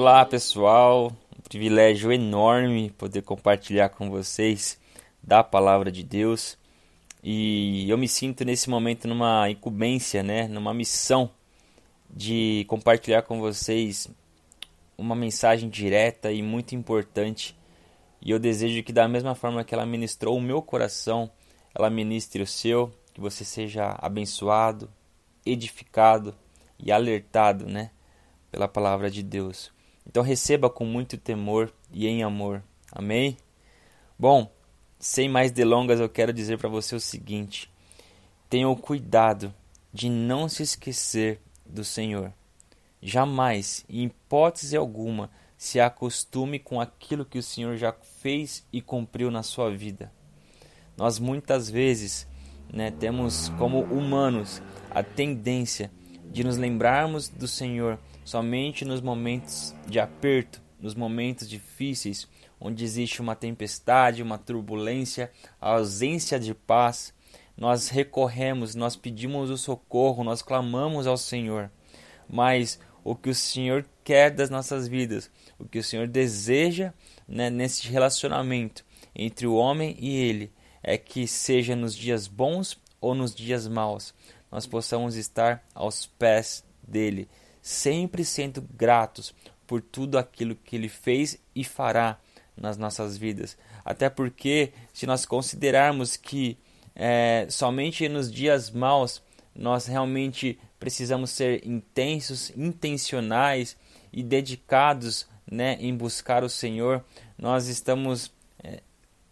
Olá pessoal, um privilégio enorme poder compartilhar com vocês da palavra de Deus. E eu me sinto nesse momento numa incumbência, né, numa missão de compartilhar com vocês uma mensagem direta e muito importante. E eu desejo que da mesma forma que ela ministrou o meu coração, ela ministre o seu, que você seja abençoado, edificado e alertado, né, pela palavra de Deus. Então receba com muito temor e em amor. Amém? Bom, sem mais delongas, eu quero dizer para você o seguinte: tenha o cuidado de não se esquecer do Senhor. Jamais, em hipótese alguma, se acostume com aquilo que o Senhor já fez e cumpriu na sua vida. Nós muitas vezes né, temos como humanos a tendência de nos lembrarmos do Senhor somente nos momentos de aperto, nos momentos difíceis, onde existe uma tempestade, uma turbulência, a ausência de paz, nós recorremos, nós pedimos o socorro, nós clamamos ao Senhor. Mas o que o Senhor quer das nossas vidas, o que o Senhor deseja né, nesse relacionamento entre o homem e Ele, é que seja nos dias bons ou nos dias maus, nós possamos estar aos pés dele, sempre sendo gratos por tudo aquilo que Ele fez e fará nas nossas vidas. Até porque, se nós considerarmos que é, somente nos dias maus nós realmente precisamos ser intensos, intencionais e dedicados né, em buscar o Senhor, nós estamos é,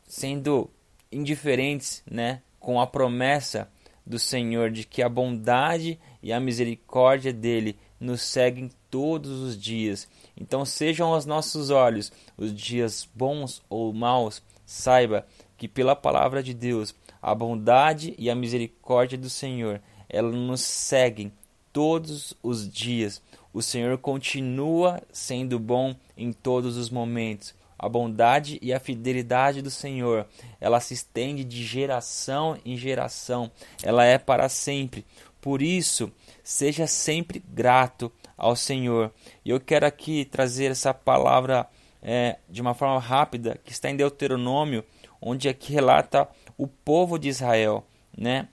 sendo indiferentes né, com a promessa do Senhor de que a bondade e a misericórdia dele nos seguem todos os dias. Então, sejam aos nossos olhos os dias bons ou maus, saiba que pela palavra de Deus, a bondade e a misericórdia do Senhor, elas nos seguem todos os dias. O Senhor continua sendo bom em todos os momentos. A bondade e a fidelidade do Senhor, ela se estende de geração em geração. Ela é para sempre. Por isso, seja sempre grato ao Senhor. E eu quero aqui trazer essa palavra é, de uma forma rápida, que está em Deuteronômio, onde aqui relata o povo de Israel, né?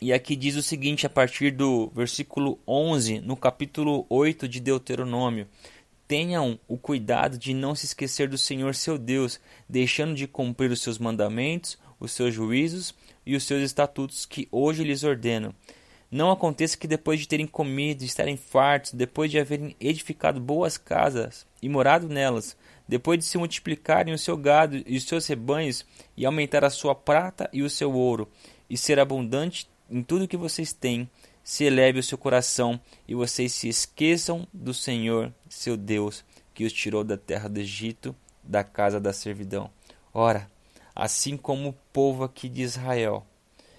E aqui diz o seguinte a partir do versículo 11, no capítulo 8 de Deuteronômio: Tenham o cuidado de não se esquecer do Senhor seu Deus, deixando de cumprir os seus mandamentos, os seus juízos e os seus estatutos que hoje lhes ordeno. Não aconteça que depois de terem comido, estarem fartos, depois de haverem edificado boas casas e morado nelas, depois de se multiplicarem o seu gado e os seus rebanhos, e aumentar a sua prata e o seu ouro, e ser abundante em tudo que vocês têm, se eleve o seu coração e vocês se esqueçam do Senhor, seu Deus, que os tirou da terra do Egito, da casa da servidão. Ora, assim como o povo aqui de Israel,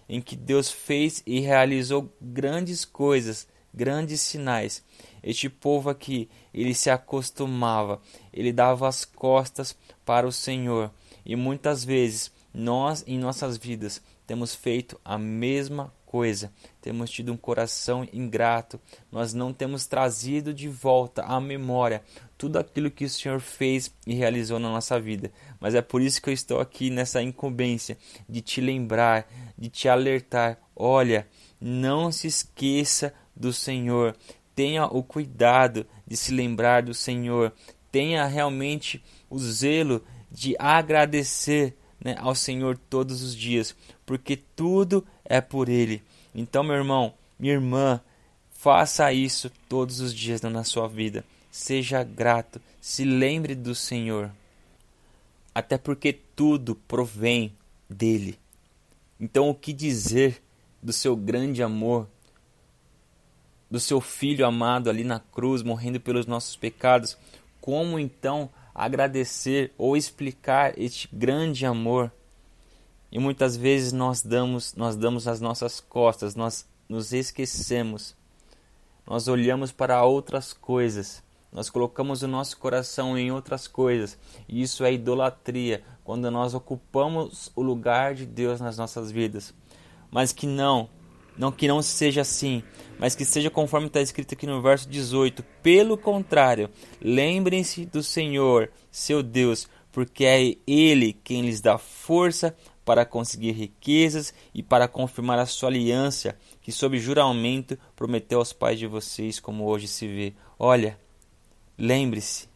em que Deus fez e realizou grandes coisas, grandes sinais. Este povo aqui, ele se acostumava, ele dava as costas para o Senhor. E muitas vezes nós em nossas vidas temos feito a mesma coisa. Temos tido um coração ingrato. Nós não temos trazido de volta à memória tudo aquilo que o Senhor fez e realizou na nossa vida. Mas é por isso que eu estou aqui nessa incumbência de te lembrar, de te alertar. Olha, não se esqueça do Senhor. Tenha o cuidado de se lembrar do Senhor. Tenha realmente o zelo de agradecer né, ao Senhor todos os dias, porque tudo é por Ele. Então, meu irmão, minha irmã, faça isso todos os dias na sua vida seja grato, se lembre do Senhor. Até porque tudo provém dele. Então, o que dizer do seu grande amor, do seu filho amado ali na cruz, morrendo pelos nossos pecados? Como então agradecer ou explicar este grande amor? E muitas vezes nós damos, nós damos as nossas costas, nós nos esquecemos. Nós olhamos para outras coisas nós colocamos o nosso coração em outras coisas. E isso é idolatria, quando nós ocupamos o lugar de Deus nas nossas vidas. Mas que não, Não que não seja assim, mas que seja conforme está escrito aqui no verso 18. Pelo contrário, lembrem-se do Senhor, seu Deus, porque é Ele quem lhes dá força para conseguir riquezas e para confirmar a sua aliança, que sob juramento prometeu aos pais de vocês, como hoje se vê. Olha, lembre-se,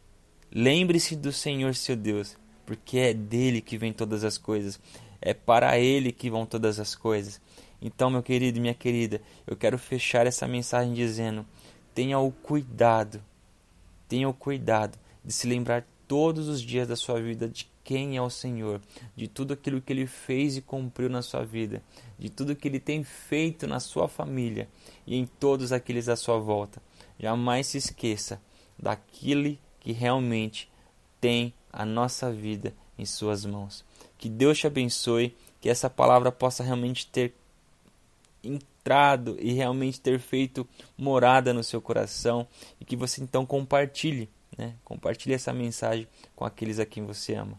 lembre-se do Senhor, seu Deus, porque é dele que vem todas as coisas, é para ele que vão todas as coisas. Então, meu querido e minha querida, eu quero fechar essa mensagem dizendo: tenha o cuidado, tenha o cuidado de se lembrar todos os dias da sua vida de quem é o Senhor, de tudo aquilo que ele fez e cumpriu na sua vida, de tudo que ele tem feito na sua família e em todos aqueles à sua volta. Jamais se esqueça daquele que realmente tem a nossa vida em suas mãos. Que Deus te abençoe, que essa palavra possa realmente ter entrado e realmente ter feito morada no seu coração e que você então compartilhe, né? Compartilhe essa mensagem com aqueles a quem você ama.